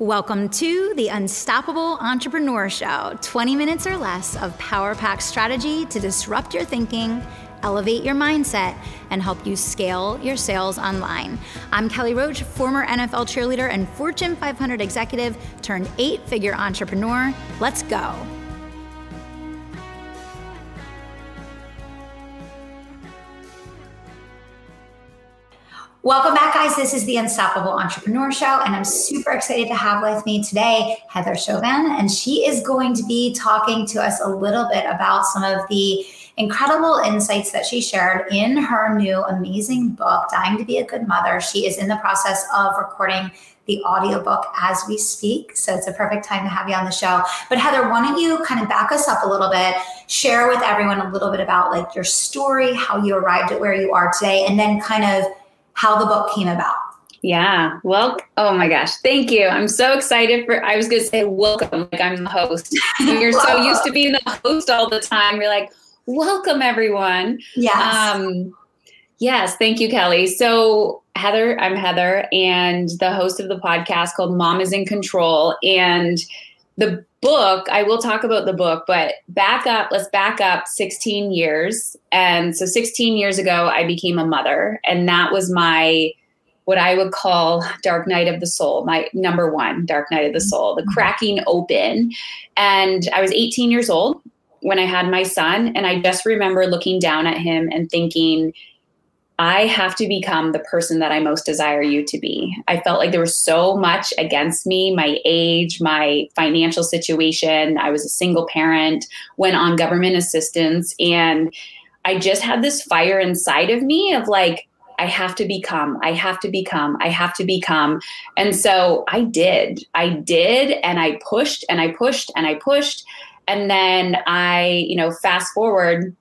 Welcome to the Unstoppable Entrepreneur Show 20 minutes or less of power pack strategy to disrupt your thinking, elevate your mindset, and help you scale your sales online. I'm Kelly Roach, former NFL cheerleader and Fortune 500 executive turned eight figure entrepreneur. Let's go. Welcome back, guys. This is the Unstoppable Entrepreneur Show, and I'm super excited to have with me today Heather Chauvin. And she is going to be talking to us a little bit about some of the incredible insights that she shared in her new amazing book, Dying to Be a Good Mother. She is in the process of recording the audiobook as we speak. So it's a perfect time to have you on the show. But Heather, why don't you kind of back us up a little bit, share with everyone a little bit about like your story, how you arrived at where you are today, and then kind of how the book came about. Yeah. Well, oh my gosh. Thank you. I'm so excited for, I was going to say welcome, like I'm the host. You're so used to being the host all the time. You're like, welcome everyone. Yes. Um, yes. Thank you, Kelly. So, Heather, I'm Heather and the host of the podcast called Mom is in Control. And the book, I will talk about the book, but back up, let's back up 16 years. And so 16 years ago, I became a mother. And that was my, what I would call dark night of the soul, my number one dark night of the soul, the mm-hmm. cracking open. And I was 18 years old when I had my son. And I just remember looking down at him and thinking, I have to become the person that I most desire you to be. I felt like there was so much against me my age, my financial situation. I was a single parent, went on government assistance. And I just had this fire inside of me of like, I have to become, I have to become, I have to become. And so I did. I did. And I pushed and I pushed and I pushed. And then I, you know, fast forward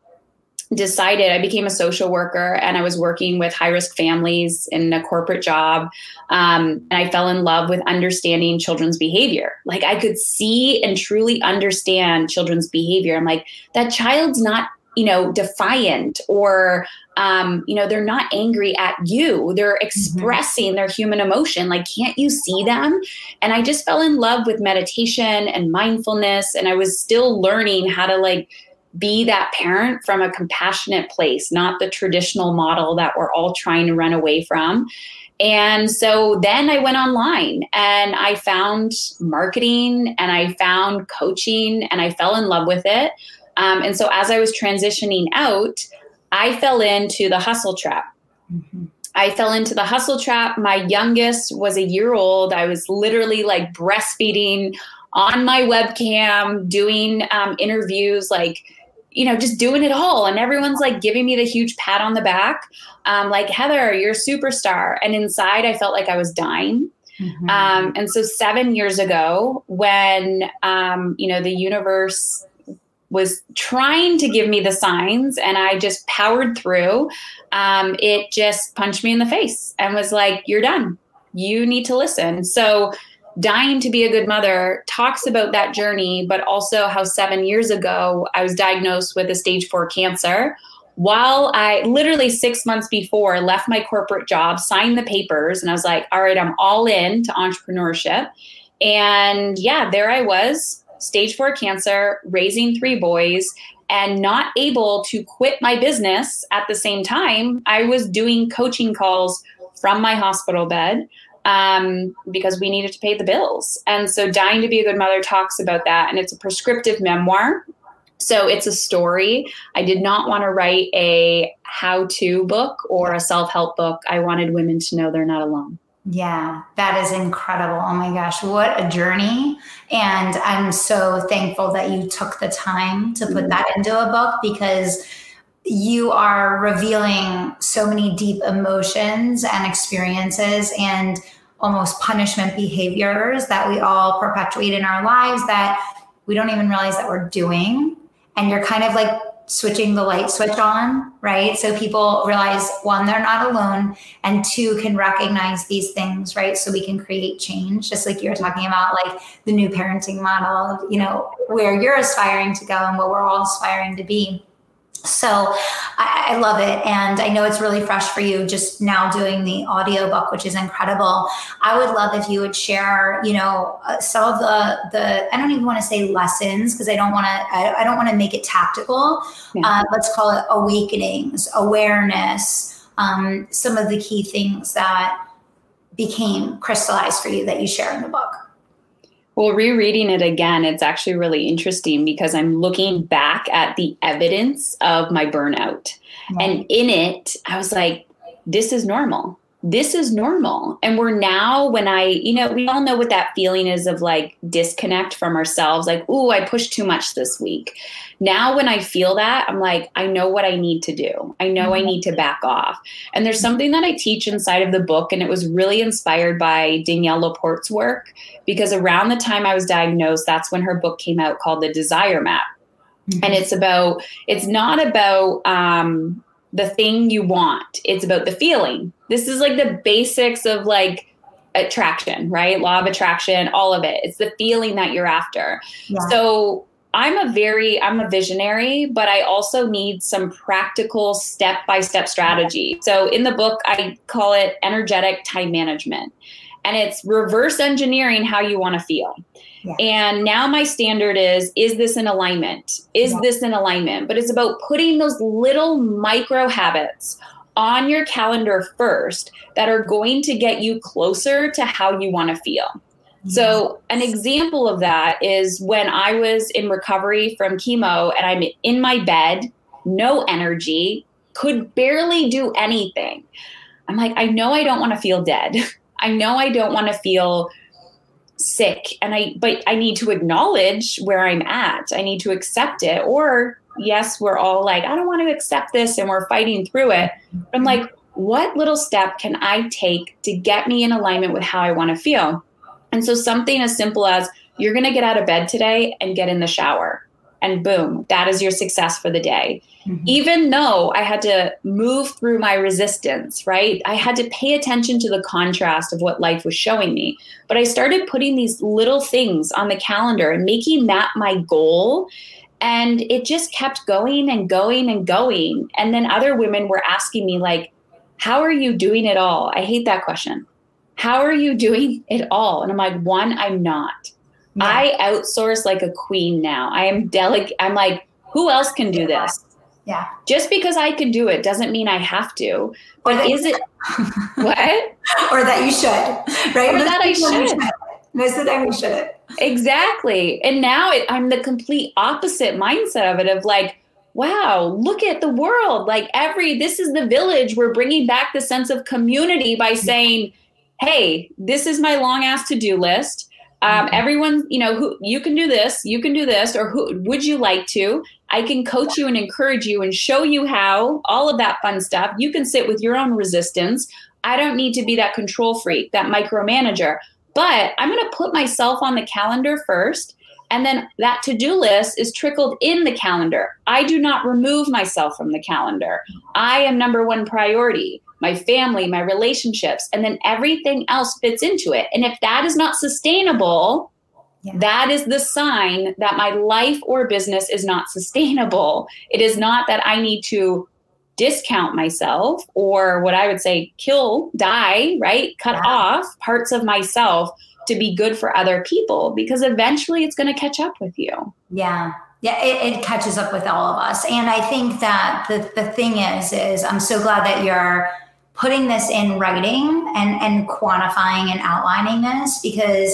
decided I became a social worker and I was working with high risk families in a corporate job. Um, and I fell in love with understanding children's behavior. Like I could see and truly understand children's behavior. I'm like, that child's not, you know, defiant or, um, you know, they're not angry at you. They're mm-hmm. expressing mm-hmm. their human emotion. Like, can't you see them? And I just fell in love with meditation and mindfulness. And I was still learning how to like, be that parent from a compassionate place, not the traditional model that we're all trying to run away from. And so then I went online and I found marketing and I found coaching and I fell in love with it. Um, and so as I was transitioning out, I fell into the hustle trap. Mm-hmm. I fell into the hustle trap. My youngest was a year old. I was literally like breastfeeding on my webcam, doing um, interviews, like you know, just doing it all. And everyone's like giving me the huge pat on the back, um, like, Heather, you're a superstar. And inside, I felt like I was dying. Mm-hmm. Um, and so, seven years ago, when, um, you know, the universe was trying to give me the signs and I just powered through, um, it just punched me in the face and was like, you're done. You need to listen. So, Dying to be a good mother talks about that journey, but also how seven years ago I was diagnosed with a stage four cancer. While I literally six months before left my corporate job, signed the papers, and I was like, all right, I'm all in to entrepreneurship. And yeah, there I was, stage four cancer, raising three boys, and not able to quit my business at the same time. I was doing coaching calls from my hospital bed um, because we needed to pay the bills. And so, Dying to Be a Good Mother talks about that, and it's a prescriptive memoir. So, it's a story. I did not want to write a how to book or a self help book. I wanted women to know they're not alone. Yeah, that is incredible. Oh my gosh, what a journey. And I'm so thankful that you took the time to put that into a book because you are revealing so many deep emotions and experiences and almost punishment behaviors that we all perpetuate in our lives that we don't even realize that we're doing. And you're kind of like switching the light switch on, right? So people realize one, they're not alone, and two, can recognize these things, right? So we can create change, just like you were talking about, like the new parenting model, you know, where you're aspiring to go and what we're all aspiring to be. So I, I, love it. And I know it's really fresh for you just now doing the audiobook, which is incredible. I would love if you would share, you know, uh, some of the, the, I don't even want to say lessons because I don't want to, I, I, don't want to make it tactical. Yeah. Uh, let's call it awakenings, awareness, um, some of the key things that became crystallized for you that you share in the book. Well, rereading it again, it's actually really interesting because I'm looking back at the evidence of my burnout. And in it, I was like, this is normal this is normal. And we're now, when I, you know, we all know what that feeling is of like disconnect from ourselves, like, oh, I pushed too much this week. Now, when I feel that, I'm like, I know what I need to do. I know I need to back off. And there's something that I teach inside of the book, and it was really inspired by Danielle LaPorte's work because around the time I was diagnosed, that's when her book came out called The Desire Map. Mm-hmm. And it's about, it's not about, um, the thing you want. It's about the feeling. This is like the basics of like attraction, right? Law of attraction, all of it. It's the feeling that you're after. Yeah. So I'm a very I'm a visionary, but I also need some practical step-by-step strategy. So in the book I call it energetic time management. And it's reverse engineering how you want to feel. And now my standard is is this in alignment? Is yeah. this in alignment? But it's about putting those little micro habits on your calendar first that are going to get you closer to how you want to feel. Yes. So, an example of that is when I was in recovery from chemo and I'm in my bed, no energy, could barely do anything. I'm like, I know I don't want to feel dead. I know I don't want to feel sick and i but i need to acknowledge where i'm at. I need to accept it. Or yes we're all like i don't want to accept this and we're fighting through it. But i'm like what little step can i take to get me in alignment with how i want to feel? And so something as simple as you're going to get out of bed today and get in the shower and boom, that is your success for the day. Mm-hmm. Even though I had to move through my resistance, right? I had to pay attention to the contrast of what life was showing me. But I started putting these little things on the calendar and making that my goal. And it just kept going and going and going. And then other women were asking me, like, how are you doing it all? I hate that question. How are you doing it all? And I'm like, one, I'm not. Yeah. I outsource like a queen now. I am delegate. I'm like, who else can do this? Yeah. Just because I can do it doesn't mean I have to. But is it what? Or that you should, right? Or that I should. Most of the time we shouldn't. Exactly. And now it, I'm the complete opposite mindset of it of like, wow, look at the world. Like every, this is the village. We're bringing back the sense of community by saying, hey, this is my long ass to do list um, mm-hmm. everyone, you know, who you can do this, you can do this, or who would you like to? I can coach you and encourage you and show you how, all of that fun stuff. You can sit with your own resistance. I don't need to be that control freak, that micromanager, but I'm going to put myself on the calendar first. And then that to do list is trickled in the calendar. I do not remove myself from the calendar. I am number one priority my family, my relationships, and then everything else fits into it. And if that is not sustainable, yeah. that is the sign that my life or business is not sustainable. It is not that I need to discount myself or what I would say kill, die, right? Cut yeah. off parts of myself to be good for other people because eventually it's going to catch up with you. Yeah. Yeah, it, it, catches up with all of us. And I think that the, the thing is, is I'm so glad that you're putting this in writing and, and quantifying and outlining this because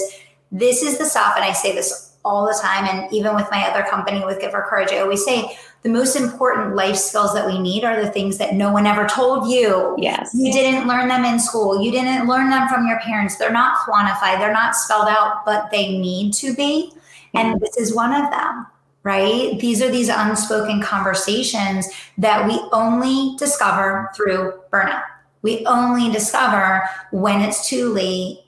this is the stuff, and I say this all the time, and even with my other company with Give Her Courage, I always say the most important life skills that we need are the things that no one ever told you. Yes. You didn't learn them in school. You didn't learn them from your parents. They're not quantified, they're not spelled out, but they need to be. And this is one of them right? These are these unspoken conversations that we only discover through burnout we only discover when it's too late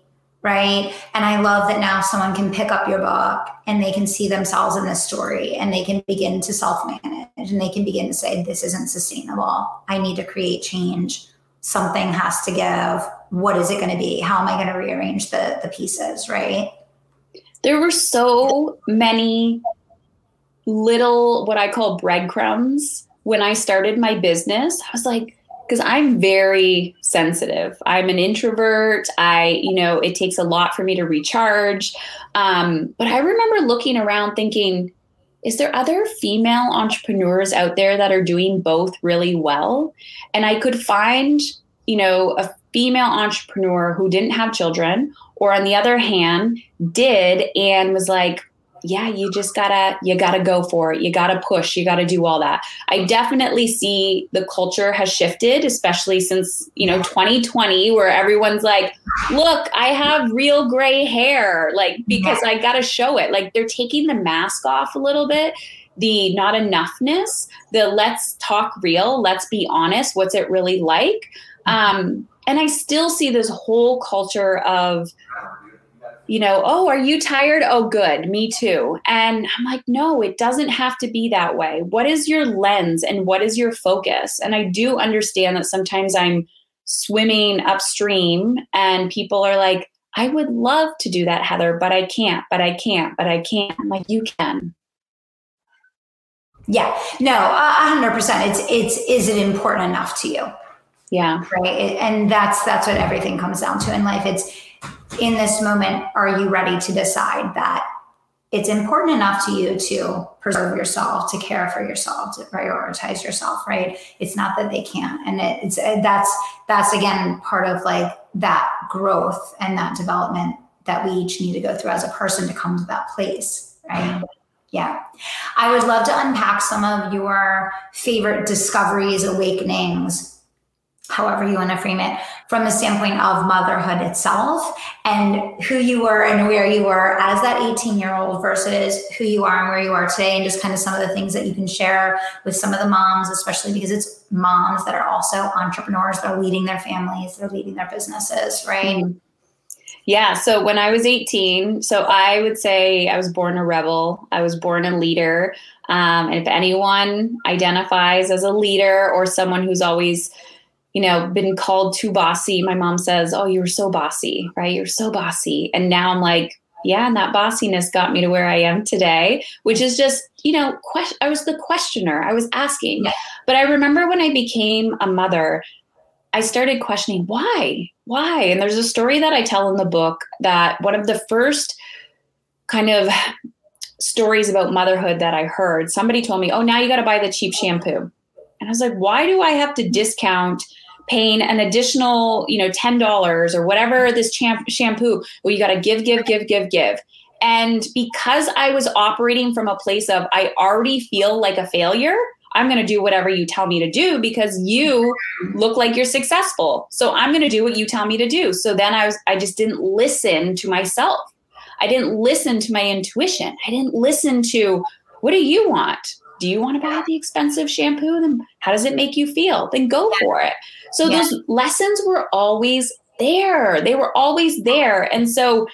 right? And i love that now someone can pick up your book and they can see themselves in this story and they can begin to self-manage and they can begin to say this isn't sustainable. I need to create change. Something has to give. What is it going to be? How am i going to rearrange the the pieces right? There were so many little what i call breadcrumbs when I started my business, I was like, because I'm very sensitive. I'm an introvert. I, you know, it takes a lot for me to recharge. Um, but I remember looking around thinking, is there other female entrepreneurs out there that are doing both really well? And I could find, you know, a female entrepreneur who didn't have children, or on the other hand, did and was like, yeah, you just gotta you gotta go for it. You gotta push. You gotta do all that. I definitely see the culture has shifted, especially since you know 2020, where everyone's like, "Look, I have real gray hair," like because I gotta show it. Like they're taking the mask off a little bit. The not enoughness, the let's talk real, let's be honest. What's it really like? Um, and I still see this whole culture of you know, oh, are you tired? Oh, good, me too. And I'm like, no, it doesn't have to be that way. What is your lens and what is your focus? And I do understand that sometimes I'm swimming upstream and people are like, I would love to do that, Heather, but I can't, but I can't, but I can't. I'm like, you can. Yeah, no, hundred percent. It's it's is it important enough to you? Yeah, right. And that's that's what everything comes down to in life. It's in this moment, are you ready to decide that it's important enough to you to preserve yourself, to care for yourself, to prioritize yourself, right? It's not that they can't. And it's uh, that's that's again part of like that growth and that development that we each need to go through as a person to come to that place, right? Yeah. I would love to unpack some of your favorite discoveries, awakenings, however you want to frame it, from the standpoint of motherhood itself and who you were and where you were as that 18 year old versus who you are and where you are today, and just kind of some of the things that you can share with some of the moms, especially because it's moms that are also entrepreneurs that are leading their families, they're leading their businesses, right? Mm-hmm. Yeah. So when I was 18, so I would say I was born a rebel. I was born a leader. Um, and if anyone identifies as a leader or someone who's always you know, been called too bossy. My mom says, Oh, you were so bossy, right? You're so bossy. And now I'm like, yeah, and that bossiness got me to where I am today, which is just, you know, question. I was the questioner. I was asking. But I remember when I became a mother, I started questioning why? Why? And there's a story that I tell in the book that one of the first kind of stories about motherhood that I heard, somebody told me, Oh, now you got to buy the cheap shampoo. I was like, why do I have to discount paying an additional, you know, $10 or whatever this champ- shampoo. Well, you got to give, give, give, give, give. And because I was operating from a place of I already feel like a failure, I'm going to do whatever you tell me to do because you look like you're successful. So I'm going to do what you tell me to do. So then I was I just didn't listen to myself. I didn't listen to my intuition. I didn't listen to what do you want? Do you want to buy the expensive shampoo? Then how does it make you feel? Then go for it. So yeah. those lessons were always there. They were always there. And so,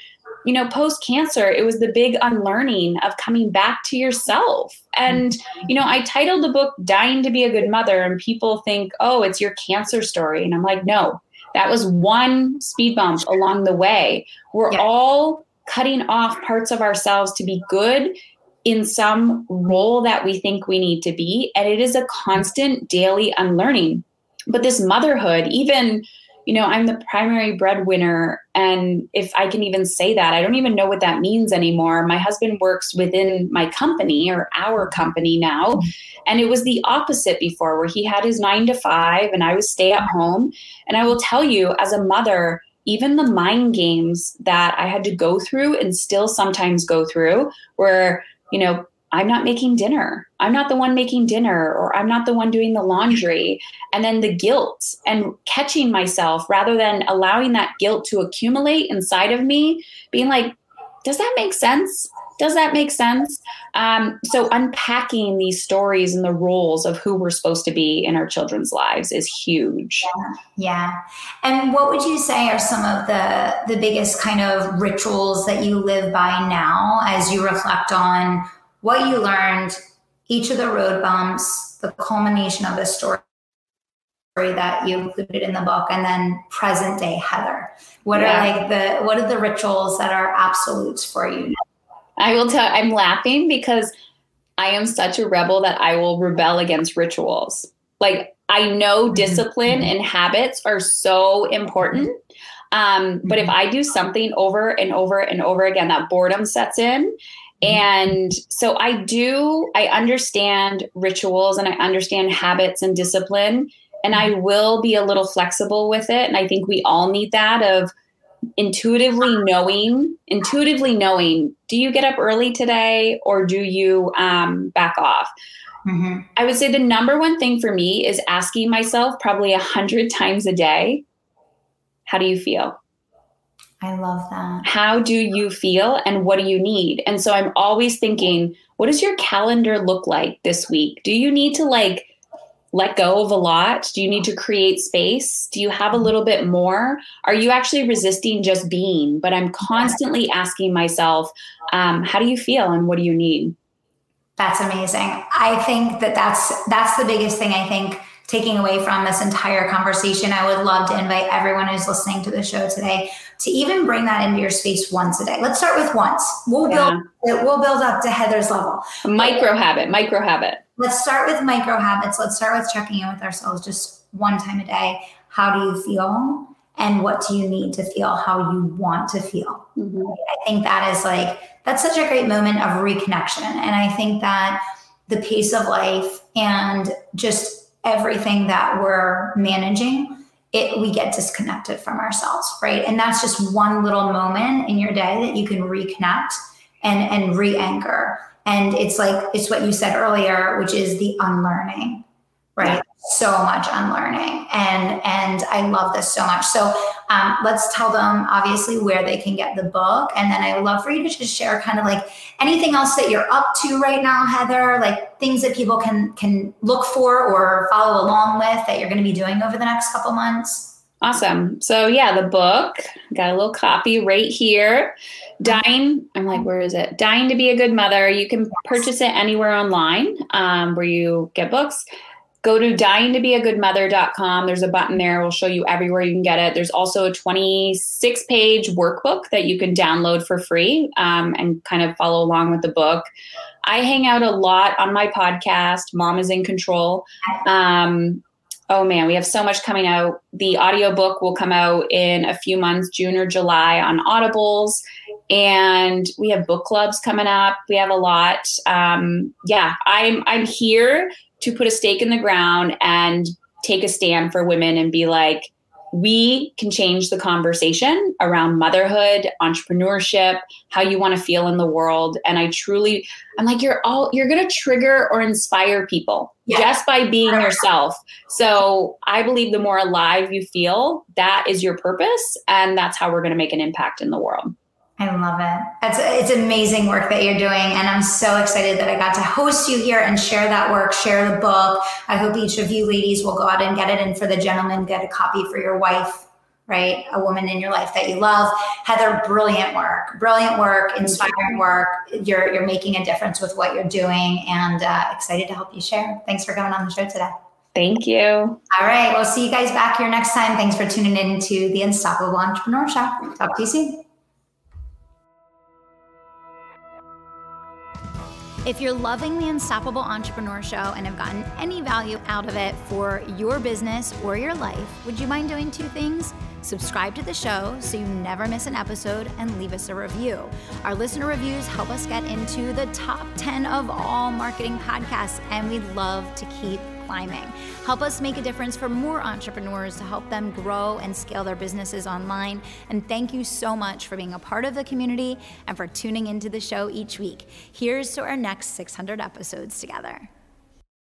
you know, post cancer, it was the big unlearning of coming back to yourself. And, mm-hmm. you know, I titled the book Dying to Be a Good Mother, and people think, oh, it's your cancer story. And I'm like, no, that was one speed bump along the way. We're yeah. all cutting off parts of ourselves to be good in some role that we think we need to be. And it is a constant daily unlearning. But this motherhood, even, you know, I'm the primary breadwinner. And if I can even say that, I don't even know what that means anymore. My husband works within my company or our company now. And it was the opposite before, where he had his nine to five and I was stay at home. And I will tell you, as a mother, even the mind games that I had to go through and still sometimes go through, where you know, I'm not making dinner. I'm not the one making dinner, or I'm not the one doing the laundry. And then the guilt and catching myself rather than allowing that guilt to accumulate inside of me, being like, does that make sense? Does that make sense? Um, so, unpacking these stories and the roles of who we're supposed to be in our children's lives is huge. Yeah. yeah. And what would you say are some of the the biggest kind of rituals that you live by now as you reflect on what you learned, each of the road bumps, the culmination of the story that you included in the book and then present day heather what yeah. are like the what are the rituals that are absolutes for you I will tell, I'm laughing because I am such a rebel that I will rebel against rituals. Like I know mm-hmm. discipline and habits are so important. Um, but if mm-hmm. I do something over and over and over again, that boredom sets in. Mm-hmm. And so I do, I understand rituals and I understand habits and discipline, and I will be a little flexible with it. And I think we all need that of intuitively knowing, intuitively knowing, do you get up early today or do you um, back off? Mm-hmm. I would say the number one thing for me is asking myself probably a hundred times a day, how do you feel? I love that. How do you feel and what do you need? And so I'm always thinking, what does your calendar look like this week? Do you need to like let go of a lot? Do you need to create space? Do you have a little bit more? Are you actually resisting just being? But I'm constantly asking myself, um, how do you feel and what do you need? That's amazing. I think that that's that's the biggest thing I think taking away from this entire conversation. I would love to invite everyone who's listening to the show today to even bring that into your space once a day. Let's start with once. We'll build yeah. we'll build up to Heather's level. Micro habit, micro habit. Let's start with micro habits. Let's start with checking in with ourselves just one time a day. How do you feel? And what do you need to feel how you want to feel? Mm-hmm. I think that is like that's such a great moment of reconnection. And I think that the pace of life and just everything that we're managing, it we get disconnected from ourselves, right? And that's just one little moment in your day that you can reconnect and and re-anchor. And it's like it's what you said earlier, which is the unlearning, right? Yeah so much unlearning and and i love this so much so um, let's tell them obviously where they can get the book. And then i would love for you to just share kind of like anything else that you're up to right now heather like things that people can can look for or follow along with that you're going to be doing over the next couple months. Awesome. So yeah the book got a little copy right here. Dying i'm like where is it? Dying to be a good mother. You can purchase it anywhere online um, where you get books go to dyingtobeagoodmother.com. There's a button there. We'll show you everywhere you can get it. There's also a 26 page workbook that you can download for free um, and kind of follow along with the book. I hang out a lot on my podcast, Mom is in Control. Um, oh man, we have so much coming out. The audiobook will come out in a few months, June or July on Audibles. And we have book clubs coming up. We have a lot. Um, yeah, I'm I'm here to put a stake in the ground and take a stand for women and be like, we can change the conversation around motherhood, entrepreneurship, how you want to feel in the world. And I truly, I'm like, you're all, you're going to trigger or inspire people yeah. just by being yourself. So I believe the more alive you feel, that is your purpose. And that's how we're going to make an impact in the world. I love it. It's, it's amazing work that you're doing. And I'm so excited that I got to host you here and share that work, share the book. I hope each of you ladies will go out and get it. And for the gentlemen, get a copy for your wife, right? A woman in your life that you love. Heather, brilliant work, brilliant work, inspiring work. You're, you're making a difference with what you're doing and uh, excited to help you share. Thanks for coming on the show today. Thank you. All right. We'll see you guys back here next time. Thanks for tuning in to the Unstoppable Entrepreneur Show. Talk to you soon. If you're loving the Unstoppable Entrepreneur Show and have gotten any value out of it for your business or your life, would you mind doing two things? Subscribe to the show so you never miss an episode and leave us a review. Our listener reviews help us get into the top 10 of all marketing podcasts, and we love to keep climbing. Help us make a difference for more entrepreneurs to help them grow and scale their businesses online. And thank you so much for being a part of the community and for tuning into the show each week. Here's to our next 600 episodes together.